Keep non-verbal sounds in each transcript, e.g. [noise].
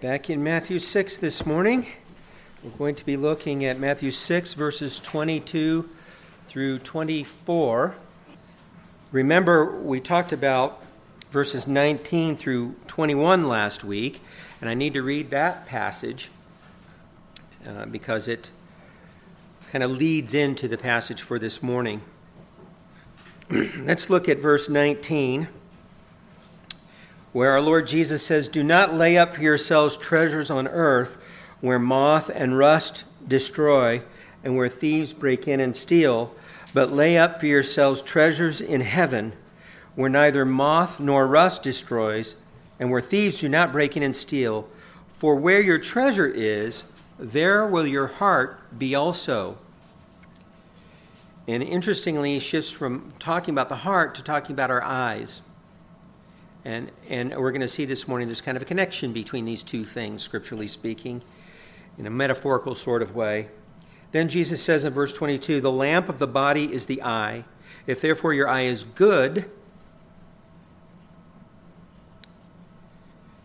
Back in Matthew 6 this morning, we're going to be looking at Matthew 6, verses 22 through 24. Remember, we talked about verses 19 through 21 last week, and I need to read that passage uh, because it kind of leads into the passage for this morning. [clears throat] Let's look at verse 19 where our Lord Jesus says, Do not lay up for yourselves treasures on earth where moth and rust destroy and where thieves break in and steal, but lay up for yourselves treasures in heaven where neither moth nor rust destroys and where thieves do not break in and steal. For where your treasure is, there will your heart be also. And interestingly, he shifts from talking about the heart to talking about our eyes. And, and we're going to see this morning there's kind of a connection between these two things, scripturally speaking, in a metaphorical sort of way. Then Jesus says in verse 22 The lamp of the body is the eye. If therefore your eye is good,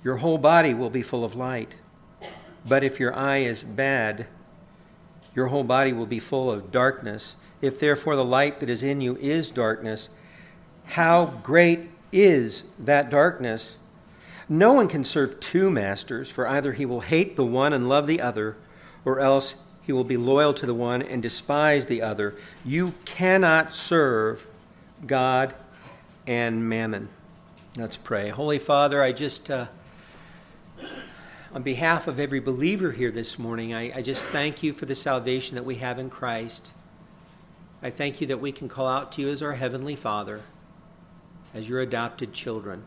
your whole body will be full of light. But if your eye is bad, your whole body will be full of darkness. If therefore the light that is in you is darkness, how great is that darkness. No one can serve two masters, for either he will hate the one and love the other, or else he will be loyal to the one and despise the other. You cannot serve God and mammon. Let's pray. Holy Father, I just, uh, on behalf of every believer here this morning, I, I just thank you for the salvation that we have in Christ. I thank you that we can call out to you as our Heavenly Father as your adopted children.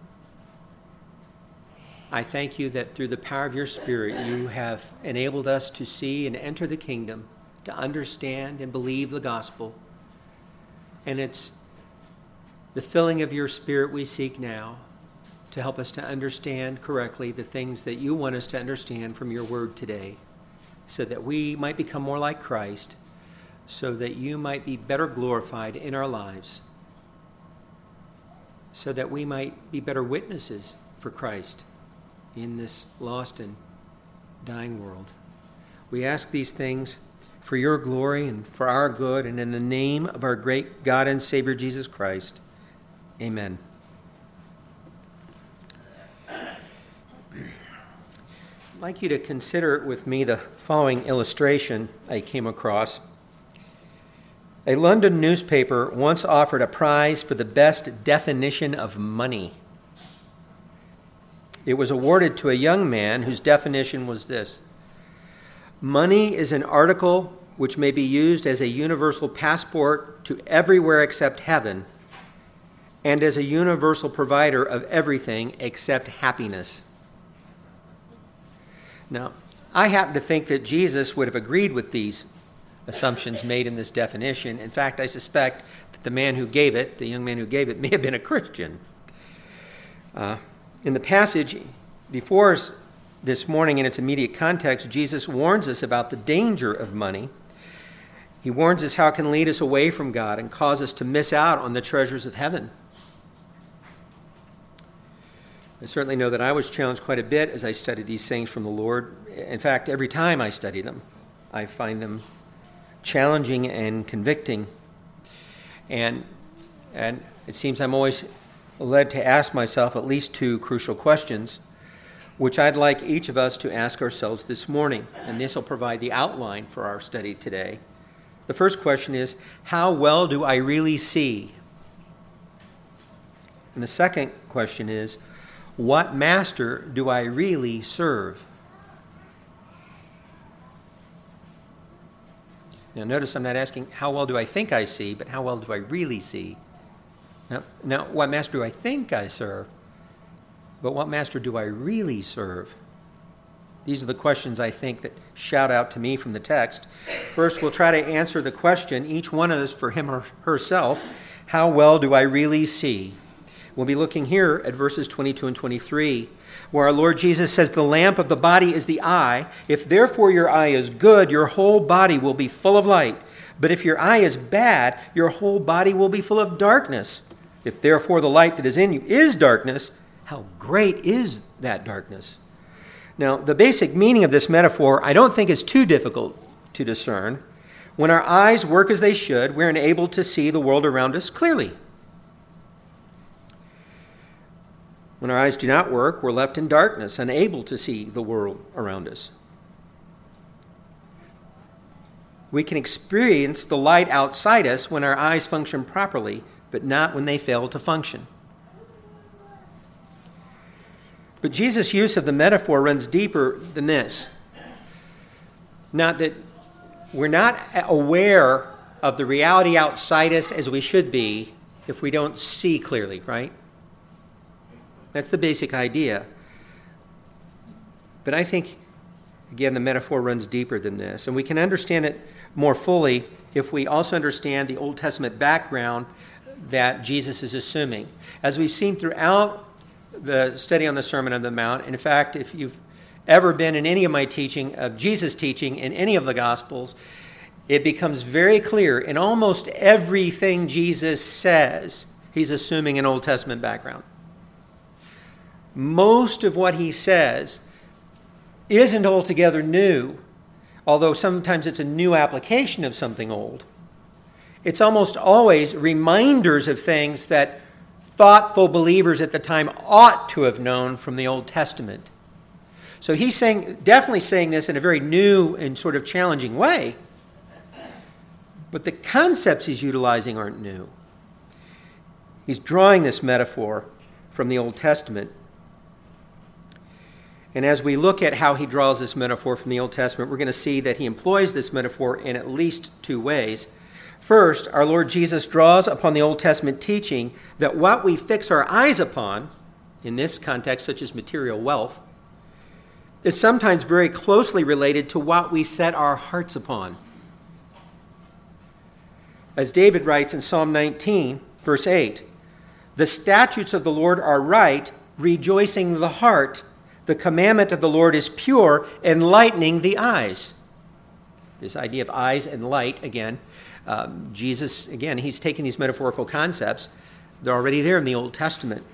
I thank you that through the power of your Spirit, you have enabled us to see and enter the kingdom, to understand and believe the gospel. And it's the filling of your Spirit we seek now to help us to understand correctly the things that you want us to understand from your word today, so that we might become more like Christ, so that you might be better glorified in our lives so that we might be better witnesses for Christ in this lost and dying world. We ask these things for your glory and for our good, and in the name of our great God and Savior Jesus Christ. Amen. I'd like you to consider with me the following illustration I came across. A London newspaper once offered a prize for the best definition of money. It was awarded to a young man whose definition was this Money is an article which may be used as a universal passport to everywhere except heaven, and as a universal provider of everything except happiness. Now, I happen to think that Jesus would have agreed with these assumptions made in this definition. In fact, I suspect that the man who gave it, the young man who gave it, [laughs] may have been a Christian. Uh, in the passage before this morning, in its immediate context, Jesus warns us about the danger of money. He warns us how it can lead us away from God and cause us to miss out on the treasures of heaven. I certainly know that I was challenged quite a bit as I studied these things from the Lord. In fact, every time I study them, I find them challenging and convicting. And, and it seems I'm always led to ask myself at least two crucial questions, which I'd like each of us to ask ourselves this morning. And this will provide the outline for our study today. The first question is How well do I really see? And the second question is What master do I really serve? Now, notice I'm not asking how well do I think I see, but how well do I really see? Now, now, what master do I think I serve? But what master do I really serve? These are the questions I think that shout out to me from the text. First, we'll try to answer the question, each one of us for him or herself how well do I really see? We'll be looking here at verses 22 and 23 where our Lord Jesus says, The lamp of the body is the eye. If therefore your eye is good, your whole body will be full of light. But if your eye is bad, your whole body will be full of darkness. If therefore the light that is in you is darkness, how great is that darkness? Now, the basic meaning of this metaphor I don't think is too difficult to discern. When our eyes work as they should, we're enabled to see the world around us clearly. When our eyes do not work, we're left in darkness, unable to see the world around us. We can experience the light outside us when our eyes function properly, but not when they fail to function. But Jesus' use of the metaphor runs deeper than this. Not that we're not aware of the reality outside us as we should be if we don't see clearly, right? That's the basic idea. But I think, again, the metaphor runs deeper than this. And we can understand it more fully if we also understand the Old Testament background that Jesus is assuming. As we've seen throughout the study on the Sermon on the Mount, in fact, if you've ever been in any of my teaching, of Jesus' teaching in any of the Gospels, it becomes very clear in almost everything Jesus says, he's assuming an Old Testament background. Most of what he says isn't altogether new although sometimes it's a new application of something old. It's almost always reminders of things that thoughtful believers at the time ought to have known from the Old Testament. So he's saying, definitely saying this in a very new and sort of challenging way. But the concepts he's utilizing aren't new. He's drawing this metaphor from the Old Testament and as we look at how he draws this metaphor from the Old Testament, we're going to see that he employs this metaphor in at least two ways. First, our Lord Jesus draws upon the Old Testament teaching that what we fix our eyes upon, in this context, such as material wealth, is sometimes very closely related to what we set our hearts upon. As David writes in Psalm 19, verse 8, the statutes of the Lord are right, rejoicing the heart the commandment of the Lord is pure, enlightening the eyes. This idea of eyes and light, again, um, Jesus, again, he's taking these metaphorical concepts. They're already there in the Old Testament,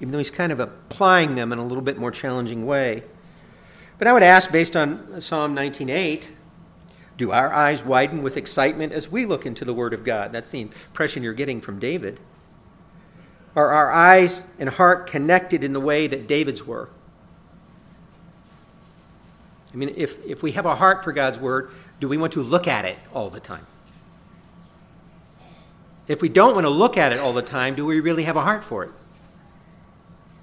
even though he's kind of applying them in a little bit more challenging way. But I would ask, based on Psalm 19:8, do our eyes widen with excitement as we look into the Word of God? That's the impression you're getting from David. Are our eyes and heart connected in the way that David's were? I mean, if, if we have a heart for God's word, do we want to look at it all the time? If we don't want to look at it all the time, do we really have a heart for it?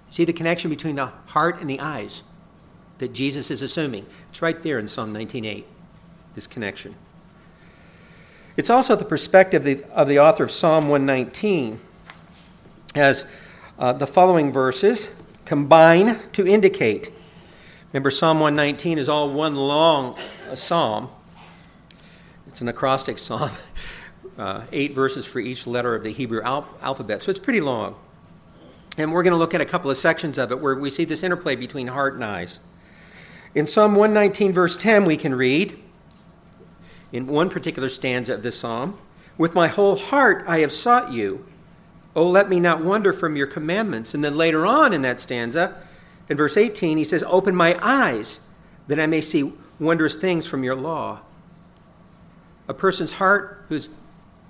See the connection between the heart and the eyes that Jesus is assuming. It's right there in Psalm 19:8. This connection. It's also the perspective of the, of the author of Psalm 119 as uh, the following verses combine to indicate Remember, Psalm 119 is all one long uh, psalm. It's an acrostic psalm, [laughs] uh, eight verses for each letter of the Hebrew al- alphabet. So it's pretty long. And we're going to look at a couple of sections of it where we see this interplay between heart and eyes. In Psalm 119, verse 10, we can read, in one particular stanza of this psalm, With my whole heart I have sought you. Oh, let me not wander from your commandments. And then later on in that stanza, in verse 18, he says, Open my eyes that I may see wondrous things from your law. A person's heart who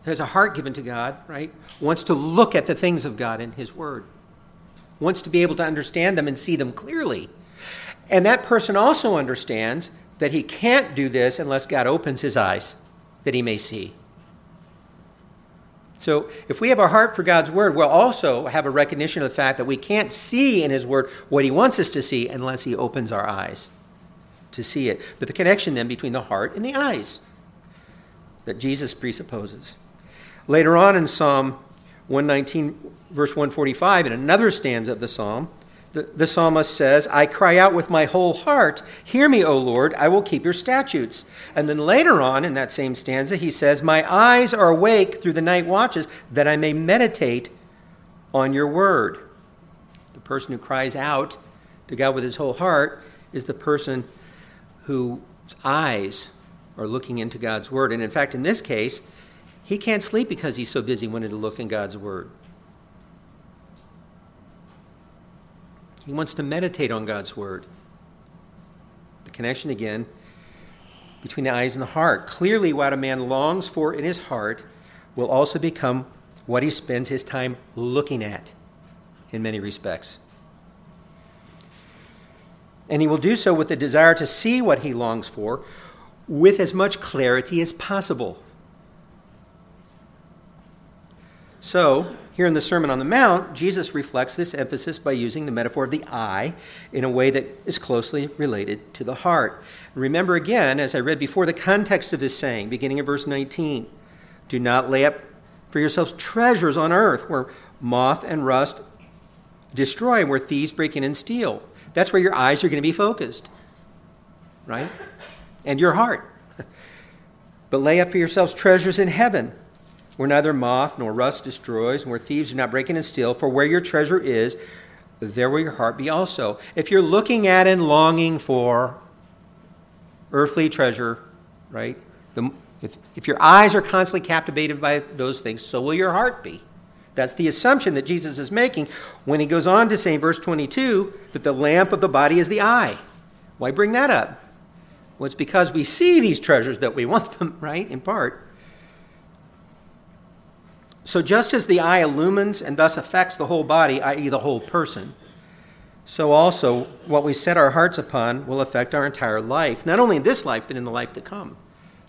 has a heart given to God, right, wants to look at the things of God in his word, wants to be able to understand them and see them clearly. And that person also understands that he can't do this unless God opens his eyes that he may see. So, if we have a heart for God's word, we'll also have a recognition of the fact that we can't see in his word what he wants us to see unless he opens our eyes to see it. But the connection then between the heart and the eyes that Jesus presupposes. Later on in Psalm 119, verse 145, in another stanza of the psalm, the, the, psalmist says, I cry out with my whole heart, Hear me, O Lord, I will keep your statutes. And then later on in that same stanza, he says, My eyes are awake through the night watches, that I may meditate on your word. The person who cries out to God with his whole heart is the person whose eyes are looking into God's word. And in fact, in this case, he can't sleep because he's so busy wanting to look in God's word. He wants to meditate on God's word. The connection again between the eyes and the heart. Clearly, what a man longs for in his heart will also become what he spends his time looking at in many respects. And he will do so with the desire to see what he longs for with as much clarity as possible. So, here in the Sermon on the Mount, Jesus reflects this emphasis by using the metaphor of the eye in a way that is closely related to the heart. Remember again, as I read before, the context of his saying, beginning of verse 19 Do not lay up for yourselves treasures on earth where moth and rust destroy where thieves break in and steal. That's where your eyes are going to be focused, right? And your heart. [laughs] but lay up for yourselves treasures in heaven where neither moth nor rust destroys, and where thieves do not break in and steal. For where your treasure is, there will your heart be also. If you're looking at and longing for earthly treasure, right? The, if, if your eyes are constantly captivated by those things, so will your heart be. That's the assumption that Jesus is making when he goes on to say in verse 22 that the lamp of the body is the eye. Why bring that up? Well, it's because we see these treasures that we want them, [laughs] right? In part. So, just as the eye illumines and thus affects the whole body, i.e., the whole person, so also what we set our hearts upon will affect our entire life, not only in this life, but in the life to come,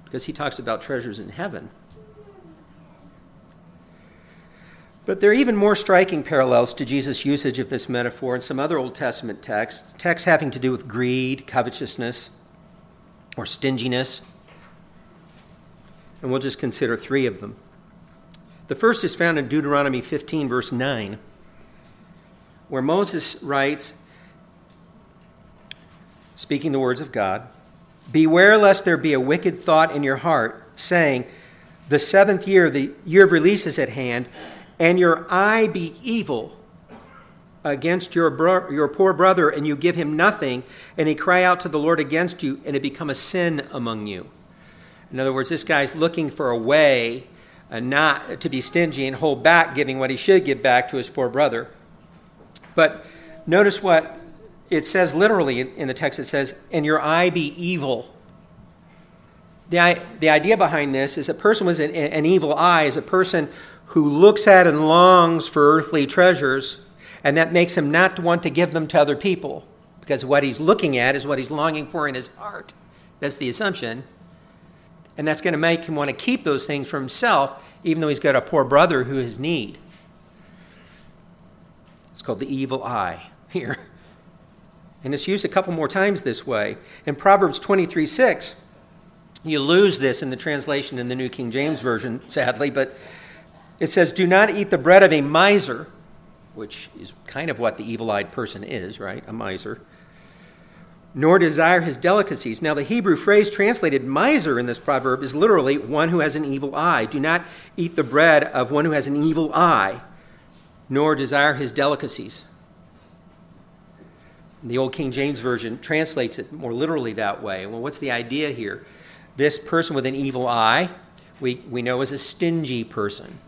because he talks about treasures in heaven. But there are even more striking parallels to Jesus' usage of this metaphor in some other Old Testament texts, texts having to do with greed, covetousness, or stinginess. And we'll just consider three of them. The first is found in Deuteronomy 15, verse 9, where Moses writes, speaking the words of God, Beware lest there be a wicked thought in your heart, saying, The seventh year, the year of release is at hand, and your eye be evil against your, bro- your poor brother, and you give him nothing, and he cry out to the Lord against you, and it become a sin among you. In other words, this guy's looking for a way and not to be stingy and hold back giving what he should give back to his poor brother. But notice what it says literally in the text it says, and your eye be evil. The, the idea behind this is a person with an, an evil eye is a person who looks at and longs for earthly treasures, and that makes him not want to give them to other people because what he's looking at is what he's longing for in his heart. That's the assumption. And that's going to make him want to keep those things for himself, even though he's got a poor brother who has need. It's called the evil eye [laughs] here. And it's used a couple more times this way. In Proverbs 23 6, you lose this in the translation in the New King James Version, sadly, but it says, Do not eat the bread of a miser, which is kind of what the evil eyed person is, right? A miser nor desire his delicacies. Now, the Hebrew phrase translated miser in this proverb is literally one who has an evil eye. Do not eat the bread of one who has an evil eye, nor desire his delicacies. The Old King James Version translates it more literally that way. Well, what's the idea here? This person with an evil eye, we, we know is a stingy person,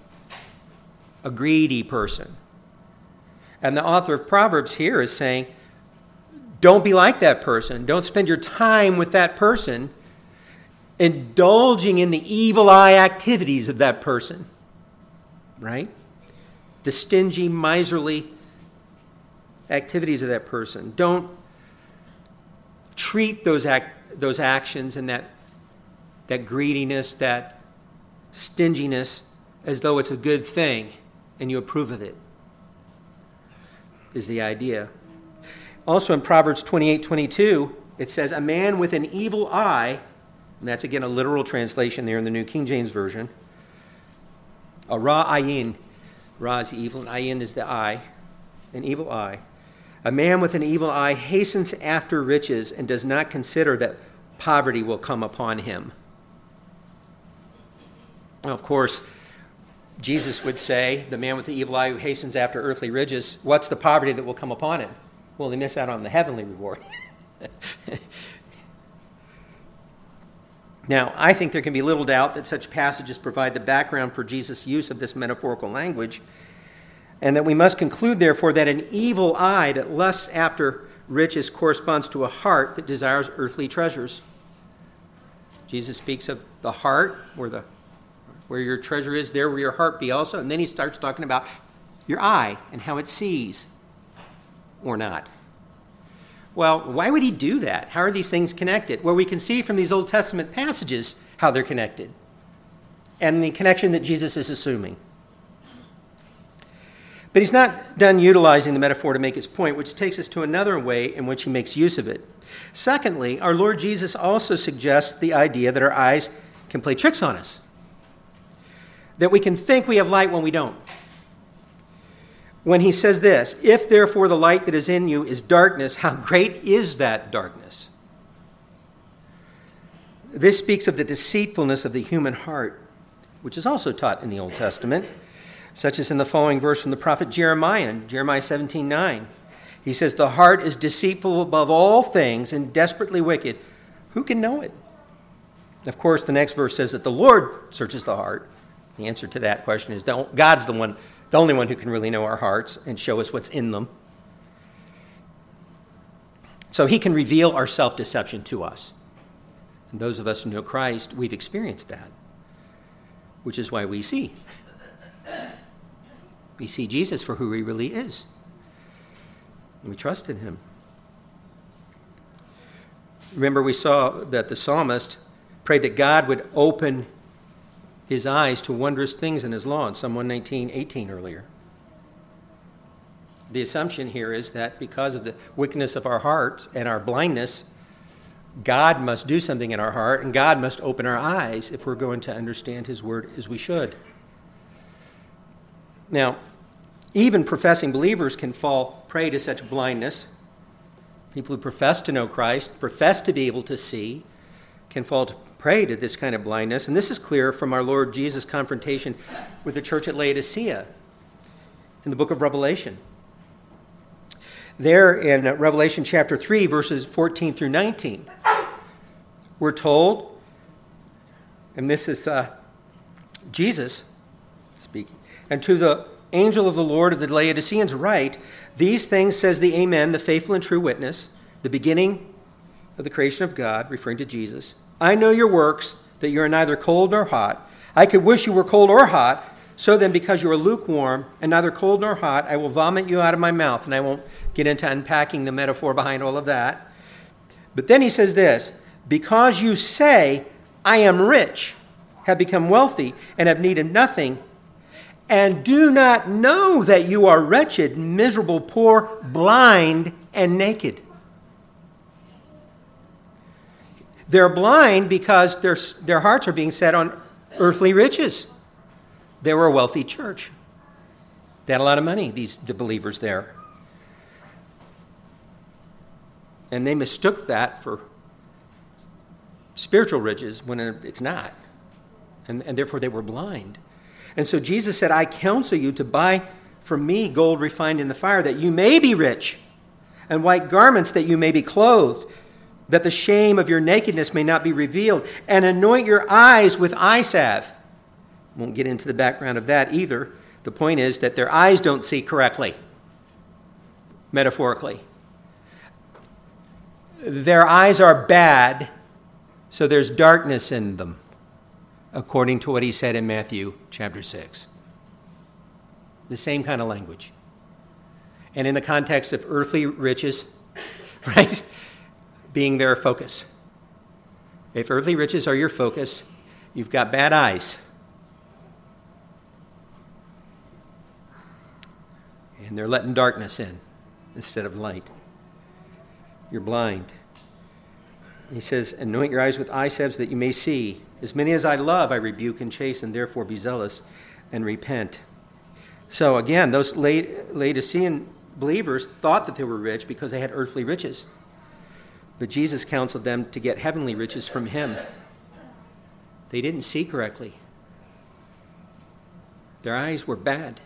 a greedy person. And the author of Proverbs here is saying, don't be like that person. Don't spend your time with that person indulging in the evil eye activities of that person. Right? The stingy, miserly activities of that person. Don't treat those, act, those actions and that, that greediness, that stinginess, as though it's a good thing and you approve of it, is the idea. Also in Proverbs 28 22, it says, A man with an evil eye, and that's again a literal translation there in the New King James Version. A ra ayin. Ra is evil, and ayin is the eye, an evil eye. A man with an evil eye hastens after riches and does not consider that poverty will come upon him. Now, of course, Jesus would say, the man with the evil eye who hastens after earthly riches, what's the poverty that will come upon him? Well, they miss out on the heavenly reward. [laughs] now, I think there can be little doubt that such passages provide the background for Jesus' use of this metaphorical language, and that we must conclude, therefore, that an evil eye that lusts after riches corresponds to a heart that desires earthly treasures. Jesus speaks of the heart, where, the, where your treasure is, there will your heart be also. And then he starts talking about your eye and how it sees or not. Well, why would he do that? How are these things connected? Well, we can see from these Old Testament passages how they're connected and the connection that Jesus is assuming. But he's not done utilizing the metaphor to make his point, which takes us to another way in which he makes use of it. Secondly, our Lord Jesus also suggests the idea that our eyes can play tricks on us, that we can think we have light when we don't when he says this If therefore the light that is in you is darkness, how great is that darkness? This speaks of the deceitfulness of the human heart, which is also taught in the Old Testament, such as in the following verse from the prophet Jeremiah, Jeremiah 17 9. He says, The heart is deceitful above all things and desperately wicked. Who can know it? Of course, the next verse says that the Lord searches the heart. The answer to that question is God's the one the only one who can really know our hearts and show us what's in them. So he can reveal our self deception to us. And those of us who know Christ, we've experienced that, which is why we see. We see Jesus for who he really is. And we trust in him. Remember, we saw that the psalmist prayed that God would open his eyes to wondrous things in his law in Psalm 119, 18 earlier. The assumption here is that because of the wickedness of our hearts and our blindness, God must do something in our heart and God must open our eyes if we're going to understand his word as we should. Now, even professing believers can fall prey to such blindness. People who profess to know Christ, profess to be able to see, can fall prey to this kind of blindness. And this is clear from our Lord Jesus' confrontation with the church at Laodicea in the book of Revelation. There in Revelation chapter 3, verses 14 through 19, we're told, and this is uh, Jesus speaking, and to the angel of the Lord of the Laodiceans write, These things says the Amen, the faithful and true witness, the beginning of the creation of God, referring to Jesus. I know your works, that you are neither cold nor hot. I could wish you were cold or hot. So then, because you are lukewarm and neither cold nor hot, I will vomit you out of my mouth. And I won't get into unpacking the metaphor behind all of that. But then he says this Because you say, I am rich, have become wealthy, and have needed nothing, and do not know that you are wretched, miserable, poor, blind, and naked. They're blind because their, their hearts are being set on earthly riches. They were a wealthy church. They had a lot of money, these the believers there. And they mistook that for spiritual riches when it's not. And, and therefore they were blind. And so Jesus said, I counsel you to buy from me gold refined in the fire, that you may be rich, and white garments that you may be clothed that the shame of your nakedness may not be revealed, and anoint your eyes with eye salve. Won't get into the background of that either. The point is that their eyes don't see correctly, metaphorically. Their eyes are bad, so there's darkness in them, according to what he said in Matthew chapter 6. The same kind of language. And in the context of earthly riches, [laughs] right? Being their focus. If earthly riches are your focus, you've got bad eyes. And they're letting darkness in instead of light. You're blind. He says, Anoint your eyes with eye salves that you may see. As many as I love, I rebuke and chasten, therefore be zealous and repent. So again, those Laodicean believers thought that they were rich because they had earthly riches. But Jesus counseled them to get heavenly riches from him. They didn't see correctly, their eyes were bad.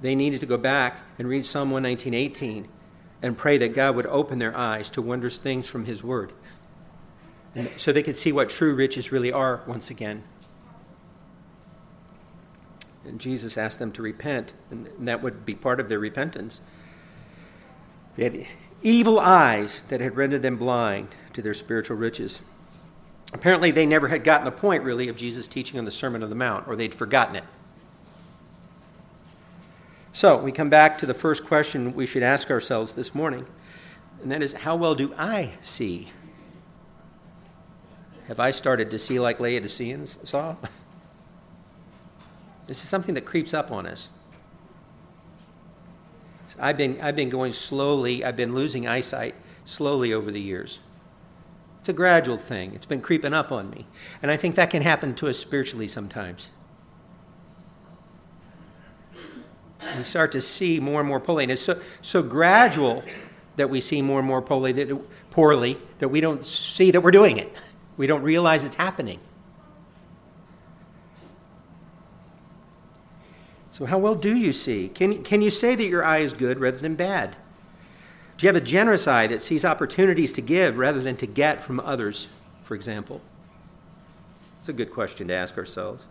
They needed to go back and read Psalm 119:18 and pray that God would open their eyes to wondrous things from his word. And so they could see what true riches really are once again. And Jesus asked them to repent, and that would be part of their repentance They had evil eyes that had rendered them blind to their spiritual riches. Apparently, they never had gotten the point, really, of Jesus' teaching on the Sermon on the Mount, or they'd forgotten it. So, we come back to the first question we should ask ourselves this morning, and that is how well do I see? Have I started to see like Laodiceans saw? [laughs] This is something that creeps up on us. I've been, I've been going slowly, I've been losing eyesight slowly over the years. It's a gradual thing, it's been creeping up on me. And I think that can happen to us spiritually sometimes. We start to see more and more poorly. And it's so, so gradual that we see more and more poorly that, poorly that we don't see that we're doing it. We don't realize it's happening. So, how well do you see? Can, can you say that your eye is good rather than bad? Do you have a generous eye that sees opportunities to give rather than to get from others, for example? It's a good question to ask ourselves.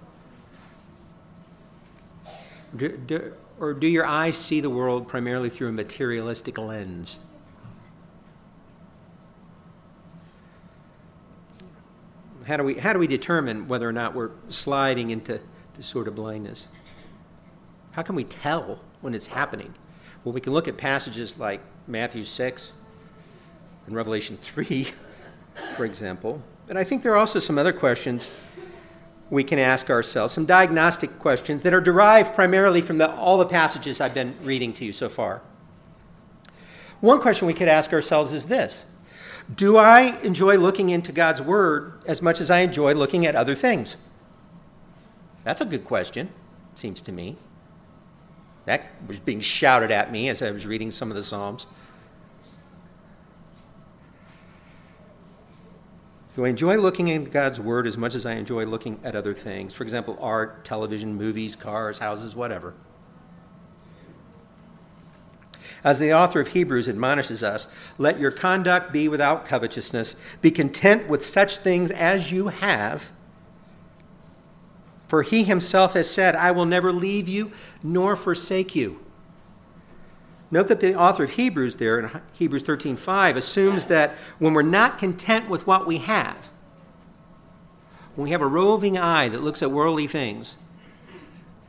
Do, do, or do your eyes see the world primarily through a materialistic lens? How do we, how do we determine whether or not we're sliding into this sort of blindness? How can we tell when it's happening? Well, we can look at passages like Matthew 6 and Revelation 3, [laughs] for example. And I think there are also some other questions we can ask ourselves, some diagnostic questions that are derived primarily from the, all the passages I've been reading to you so far. One question we could ask ourselves is this Do I enjoy looking into God's Word as much as I enjoy looking at other things? That's a good question, seems to me. That was being shouted at me as I was reading some of the Psalms. Do I enjoy looking at God's Word as much as I enjoy looking at other things? For example, art, television, movies, cars, houses, whatever. As the author of Hebrews admonishes us, let your conduct be without covetousness. Be content with such things as you have for he himself has said, I will never leave you nor forsake you. Note that the author of Hebrews there in Hebrews 13:5 assumes that when we're not content with what we have, when we have a roving eye that looks at worldly things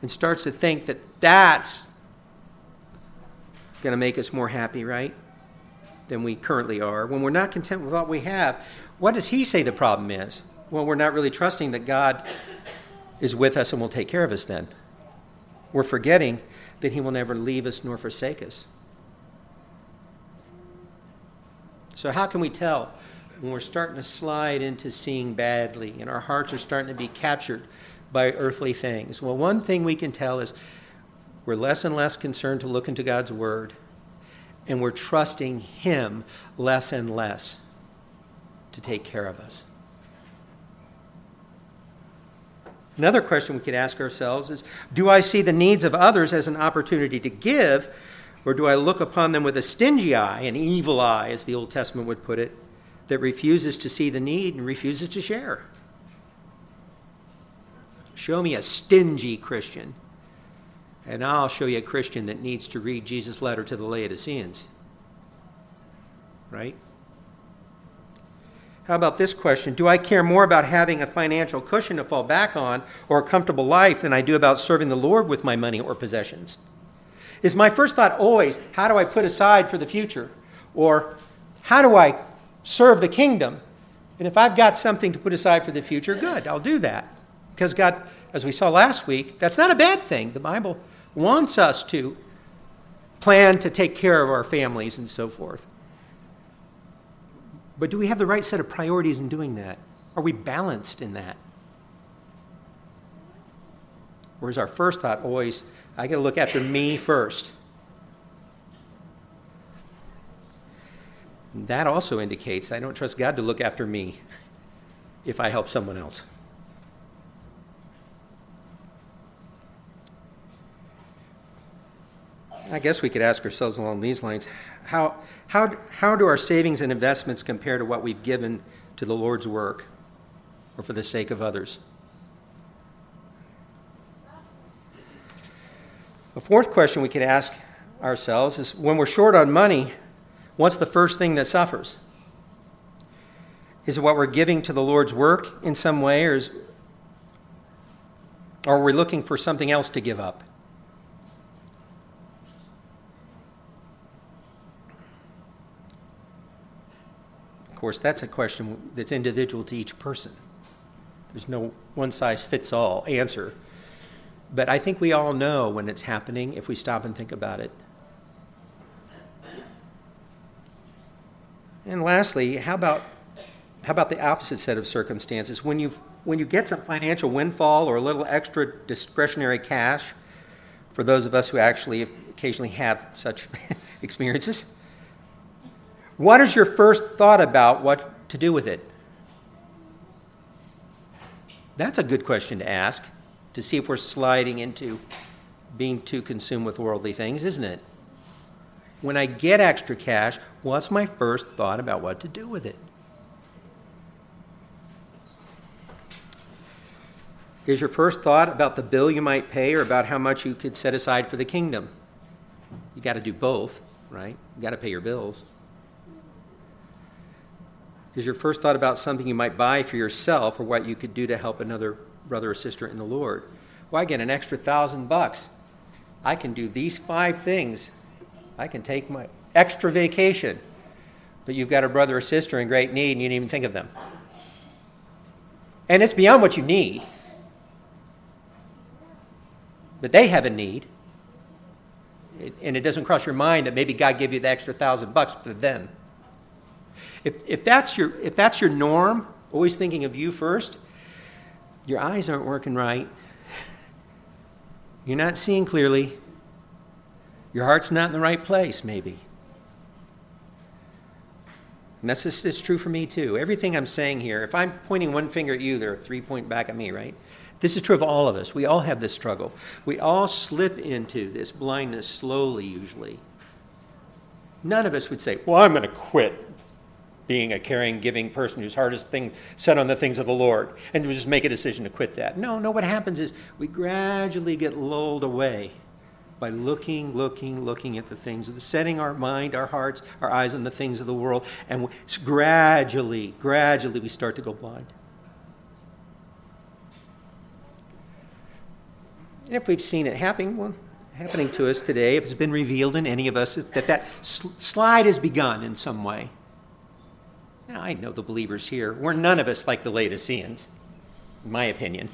and starts to think that that's going to make us more happy, right? Than we currently are. When we're not content with what we have, what does he say the problem is? Well, we're not really trusting that God is with us and will take care of us then. We're forgetting that He will never leave us nor forsake us. So, how can we tell when we're starting to slide into seeing badly and our hearts are starting to be captured by earthly things? Well, one thing we can tell is we're less and less concerned to look into God's Word, and we're trusting Him less and less to take care of us. Another question we could ask ourselves is Do I see the needs of others as an opportunity to give, or do I look upon them with a stingy eye, an evil eye, as the Old Testament would put it, that refuses to see the need and refuses to share? Show me a stingy Christian, and I'll show you a Christian that needs to read Jesus' letter to the Laodiceans. Right? How about this question? Do I care more about having a financial cushion to fall back on or a comfortable life than I do about serving the Lord with my money or possessions? Is my first thought always, how do I put aside for the future? Or how do I serve the kingdom? And if I've got something to put aside for the future, good, I'll do that. Because God, as we saw last week, that's not a bad thing. The Bible wants us to plan to take care of our families and so forth. But do we have the right set of priorities in doing that? Are we balanced in that? Or is our first thought always, I got to look after me first? That also indicates I don't trust God to look after me if I help someone else. I guess we could ask ourselves along these lines how, how, how do our savings and investments compare to what we've given to the Lord's work or for the sake of others? A fourth question we could ask ourselves is when we're short on money, What's the first thing that suffers? Is it what we're giving to the Lord's work in some way, or, is, or are we looking for something else to give up? Course, that's a question that's individual to each person. There's no one size fits all answer. But I think we all know when it's happening if we stop and think about it. And lastly, how about how about the opposite set of circumstances? When you when you get some financial windfall or a little extra discretionary cash, for those of us who actually occasionally have such [laughs] experiences, what is your first thought about what to do with it? That's a good question to ask to see if we're sliding into being too consumed with worldly things, isn't it? When I get extra cash, what's my first thought about what to do with it? Is your first thought about the bill you might pay or about how much you could set aside for the kingdom? You got to do both, right? You got to pay your bills. Is your first thought about something you might buy for yourself or what you could do to help another brother or sister in the Lord? Well, I get an extra thousand bucks. I can do these five things. I can take my extra vacation. But you've got a brother or sister in great need and you didn't even think of them. And it's beyond what you need. But they have a need. And it doesn't cross your mind that maybe God gave you the extra thousand bucks for them. If, if, that's your, if that's your norm, always thinking of you first, your eyes aren't working right. You're not seeing clearly. Your heart's not in the right place, maybe. And that's just, it's true for me too. Everything I'm saying here, if I'm pointing one finger at you, there are three point back at me, right? This is true of all of us. We all have this struggle. We all slip into this blindness slowly, usually. None of us would say, Well, I'm going to quit being a caring, giving person whose heart is thing, set on the things of the Lord, and just make a decision to quit that. No, no, what happens is we gradually get lulled away by looking, looking, looking at the things setting our mind, our hearts, our eyes on the things of the world, and gradually, gradually we start to go blind. And if we've seen it happening, well, happening to us today, if it's been revealed in any of us, that that slide has begun in some way. I know the believers here. We're none of us like the Laodiceans, in my opinion.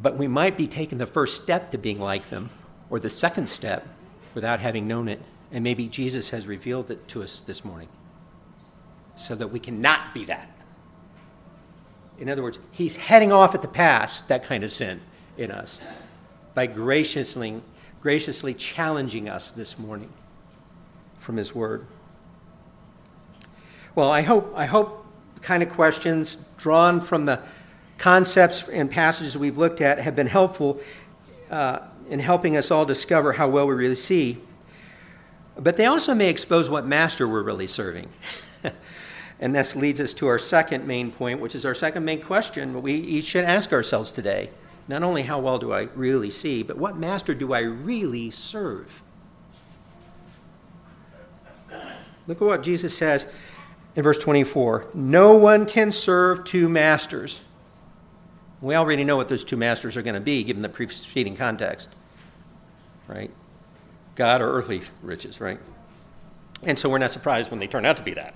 But we might be taking the first step to being like them, or the second step without having known it. And maybe Jesus has revealed it to us this morning so that we cannot be that. In other words, he's heading off at the pass, that kind of sin in us, by graciously, graciously challenging us this morning from his word. Well, I hope, I hope the kind of questions drawn from the concepts and passages we've looked at have been helpful uh, in helping us all discover how well we really see. But they also may expose what master we're really serving. [laughs] and this leads us to our second main point, which is our second main question we each should ask ourselves today. Not only how well do I really see, but what master do I really serve? Look at what Jesus says in verse 24 No one can serve two masters. We already know what those two masters are going to be given the preceding context, right? God or earthly riches, right? And so we're not surprised when they turn out to be that.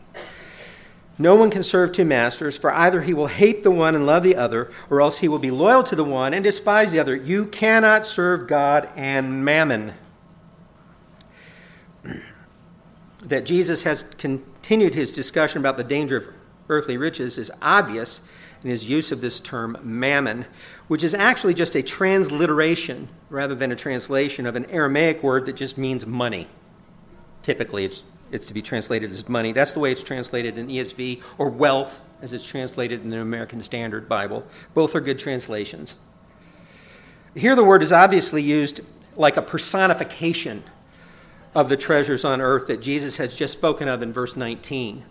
No one can serve two masters, for either he will hate the one and love the other, or else he will be loyal to the one and despise the other. You cannot serve God and mammon. [clears throat] that Jesus has continued his discussion about the danger of earthly riches is obvious in his use of this term mammon, which is actually just a transliteration rather than a translation of an Aramaic word that just means money. Typically, it's, it's to be translated as money. That's the way it's translated in ESV, or wealth, as it's translated in the American Standard Bible. Both are good translations. Here, the word is obviously used like a personification of the treasures on earth that Jesus has just spoken of in verse 19.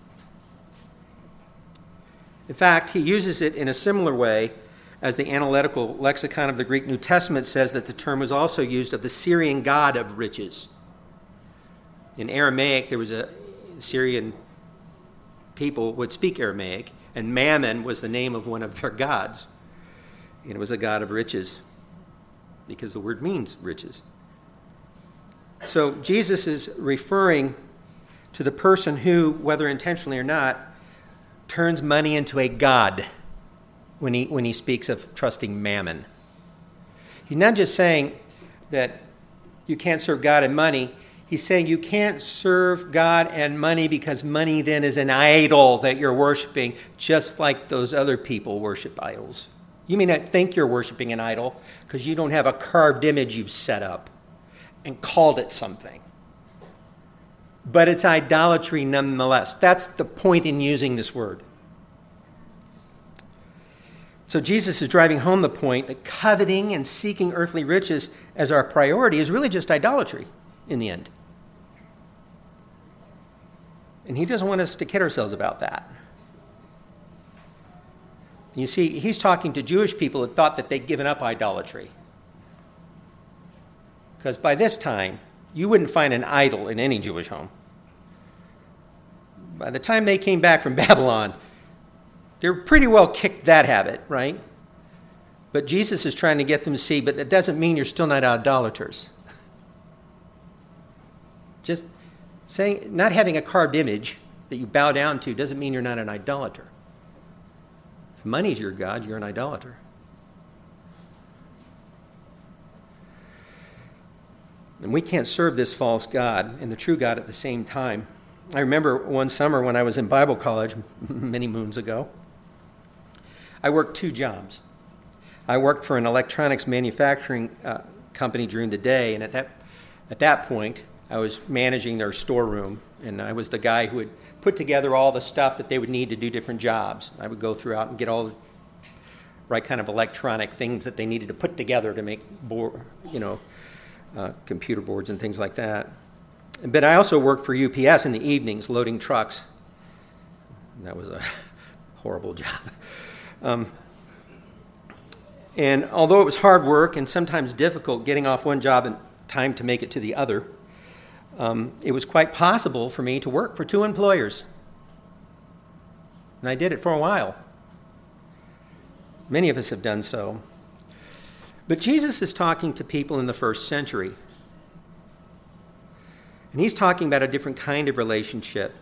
In fact, he uses it in a similar way as the analytical lexicon of the Greek New Testament says that the term was also used of the Syrian god of riches. In Aramaic, there was a Syrian people would speak Aramaic, and Mammon was the name of one of their gods. And it was a god of riches because the word means riches. So Jesus is referring to the person who, whether intentionally or not, turns money into a god when he, when he speaks of trusting mammon. He's not just saying that you can't serve God and money. He's saying you can't serve God and money because money then is an idol that you're worshiping, just like those other people worship idols. You may not think you're worshiping an idol because you don't have a carved image you've set up and called it something. But it's idolatry nonetheless. That's the point in using this word. So Jesus is driving home the point that coveting and seeking earthly riches as our priority is really just idolatry in the end. And he doesn't want us to kid ourselves about that. You see, he's talking to Jewish people that thought that they'd given up idolatry. Because by this time, you wouldn't find an idol in any Jewish home. By the time they came back from [laughs] Babylon, they are pretty well kicked that habit, right? But Jesus is trying to get them to see, but that doesn't mean you're still not idolaters. Just saying, not having a carved image that you bow down to doesn't mean you're not an idolater If money's your God, you're an idolater. And we can't serve this false God and the true God at the same time. I remember one summer when I was in Bible college [laughs] many moons ago, I worked two jobs. I worked for an electronics manufacturing uh, company during the day, and at that, at that point, I was managing their storeroom, and I was the guy who would put together all the stuff that they would need to do different jobs. I would go throughout and get all the right kind of electronic things that they needed to put together to make you know, uh, computer boards and things like that. But I also worked for UPS in the evenings, loading trucks. That was a [laughs] horrible job. Um, and although it was hard work and sometimes difficult getting off one job in time to make it to the other, um, it was quite possible for me to work for two employers. And I did it for a while. Many of us have done so. But Jesus is talking to people in the first century. And he's talking about a different kind of relationship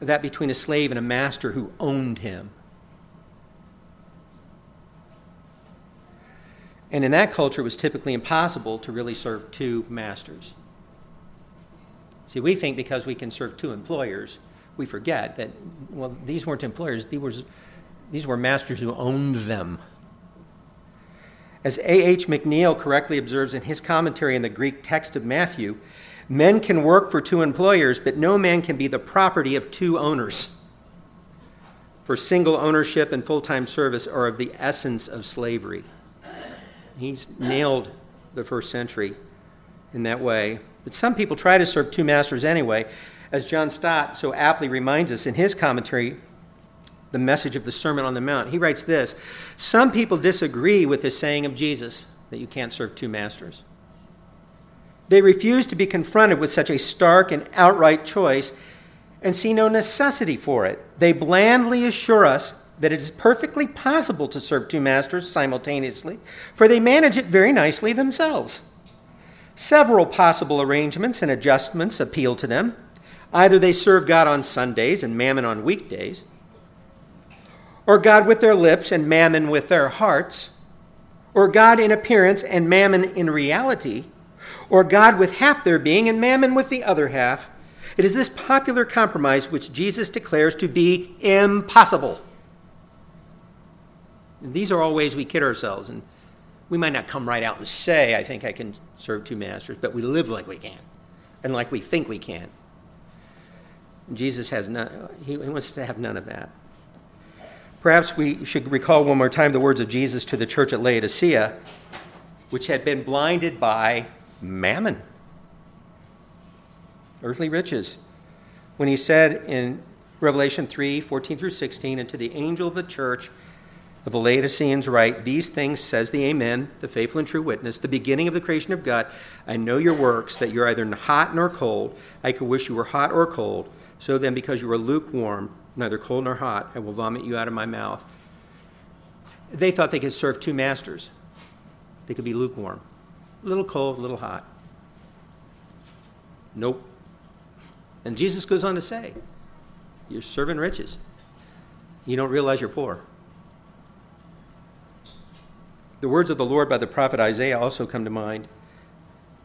that between a slave and a master who owned him. And in that culture, it was typically impossible to really serve two masters. See, we think because we can serve two employers, we forget that, well, these weren't employers, these were, these were masters who owned them. As A.H. McNeile correctly observes in his commentary in the Greek text of Matthew, men can work for two employers, but no man can be the property of two owners. For single ownership and full time service are of the essence of slavery. He's nailed the first century in that way. But some people try to serve two masters anyway, as John Stott so aptly reminds us in his commentary, the message of the Sermon on the Mount. He writes this Some people disagree with this saying of Jesus that you can't serve two masters. They refuse to be confronted with such a stark and outright choice and see no necessity for it. They blandly assure us that it is perfectly possible to serve two masters simultaneously, for they manage it very nicely themselves. Several possible arrangements and adjustments appeal to them. Either they serve God on Sundays and mammon on weekdays, or God with their lips and mammon with their hearts, or God in appearance and mammon in reality, or God with half their being and mammon with the other half. It is this popular compromise which Jesus declares to be impossible. these are all ways we kid ourselves and we might not come right out and say, I think I can serve two masters, but we live like we can and like we think we can. Jesus has none, he wants to have none of that. Perhaps we should recall one more time the words of Jesus to the church at Laodicea, which had been blinded by mammon, earthly riches. When he said in Revelation 3 14 through 16, and to the angel of the church of the Laodiceans write, These things says the Amen, the faithful and true witness, the beginning of the creation of God. I know your works, that you're either hot nor cold. I could wish you were hot or cold. So then, because you are lukewarm, neither cold nor hot, I will vomit you out of my mouth. They thought they could serve two masters. They could be lukewarm, a little cold, a little hot. Nope. And Jesus goes on to say, You're serving riches. You don't realize you're poor. The words of the Lord by the prophet Isaiah also come to mind.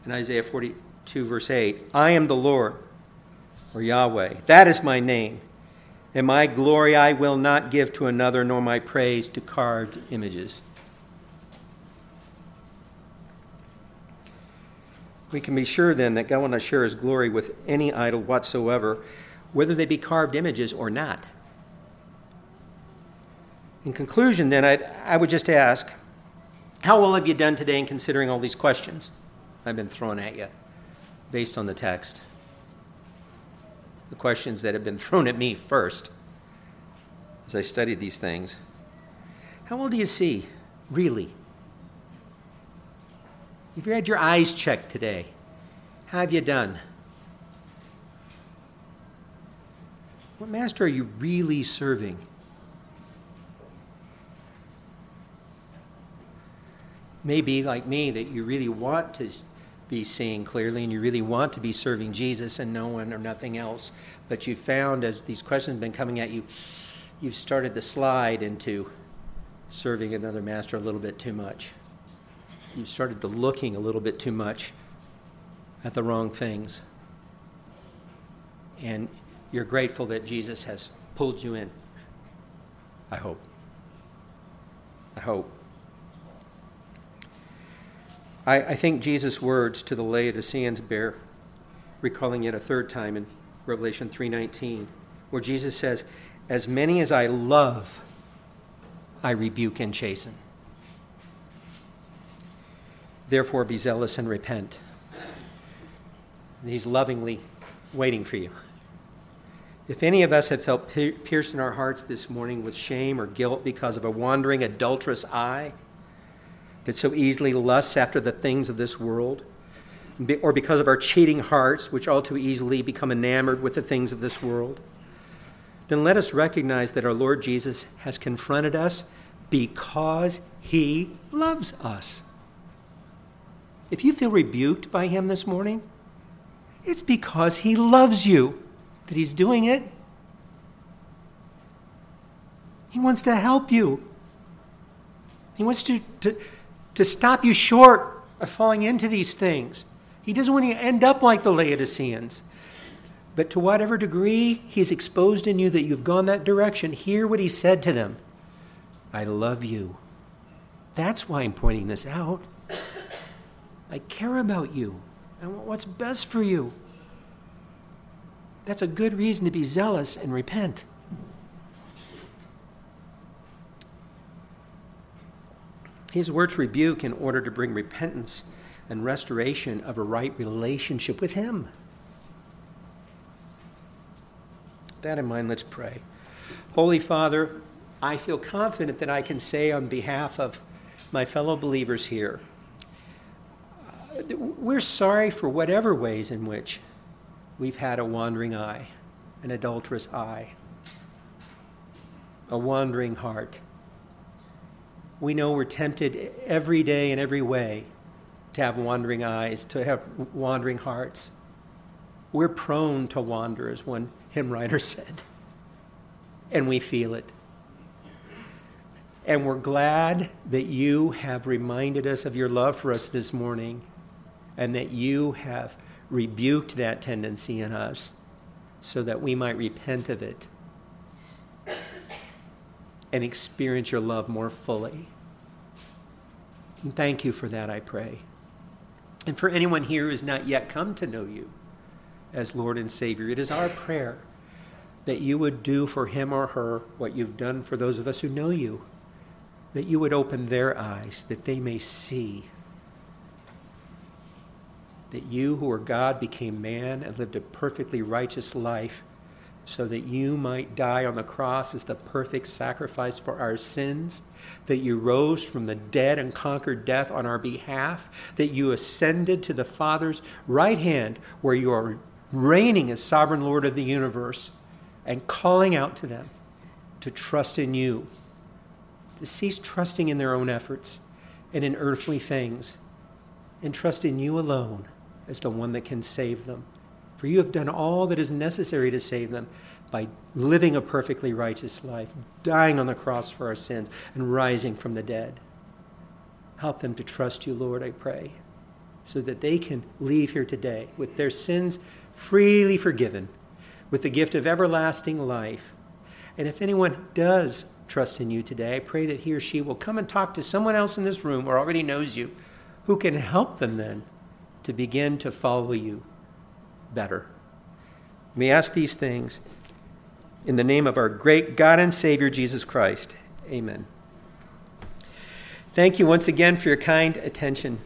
In Isaiah 42, verse 8 I am the Lord, or Yahweh. That is my name. And my glory I will not give to another, nor my praise to carved images. We can be sure then that God will not share his glory with any idol whatsoever, whether they be carved images or not. In conclusion, then, I'd, I would just ask how well have you done today in considering all these questions I've been throwing at you based on the text? The questions that have been [laughs] thrown at me first as I studied these things. How old do you see, really? Have you had your eyes checked today? How have you done? What master are you really serving? Maybe, like me that you really want to be seeing clearly and you really want to be serving Jesus and no one or nothing else. But you found as these questions have been coming at you, you've started to slide into serving another master a little bit too much. You've started to looking a little bit too much at the wrong things. And you're grateful that Jesus has pulled you in. I hope. I hope. I, I think Jesus' words to the Laodiceans bear recalling it a third time in Revelation 3:19, where Jesus says, "As many as I love, I rebuke and chasten. Therefore, be zealous and repent." He's lovingly waiting for you. If any of us have felt pierced in our hearts this morning with shame or guilt because of a wandering, adulterous eye, that so easily lusts after the things of this world, or because of our cheating hearts, which all too easily become enamored with the things of this world, then let us recognize that our Lord Jesus has confronted us because he loves us. If you feel rebuked by him this morning, it's because he loves you that he's doing it. He wants to help you. He wants to, to, to stop you short of falling into these things. He doesn't want you to end up like the Laodiceans. But to whatever degree he's exposed in you that you've gone that direction, hear what he said to them I love you. That's why I'm pointing this out. I care about you. I want what's best for you. That's a good reason to be zealous and repent. His words rebuke in order to bring repentance and restoration of a right relationship with Him. That in mind, let's pray. Holy Father, I feel confident that I can say on behalf of my fellow believers here, we're sorry for whatever ways in which we've had a wandering eye, an adulterous eye, a wandering heart we know we're tempted every day in every way to have wandering eyes, to have wandering hearts. We're prone to wander, as one hymn writer [laughs] said, and we feel it. And we're glad that you have reminded us of your love for us this morning and that you have rebuked that tendency in us so that we might repent of it and experience your love more fully. And thank you for that, I pray. And for anyone here who has not yet come to know you as Lord and Savior, it is our prayer that you would do for him or her what you've done for those of us who know you, that you would open their eyes, that they may see that you, who are God, became man and lived a perfectly righteous life so that you might die on the cross as the perfect sacrifice for our sins, that you rose from the dead and conquered death on our behalf, that you ascended to the Father's right hand, where you are reigning as sovereign Lord of the universe, and calling out to them to trust in you, to cease trusting in their own efforts and in earthly things, and trust in you alone as the one that can save them. For you have done all that is necessary to save them by living a perfectly righteous life, dying on the cross for our sins, and rising from the dead. Help them to trust you, Lord, I pray, so that they can leave here today with their sins freely forgiven, with the gift of everlasting life. And if anyone does trust in you today, I pray that he or she will come and talk to someone else in this room or already knows you who can help them then to begin to follow you better. We ask these things in the name of our great God and Savior, Jesus Christ. Amen. Thank you once again for your kind attention.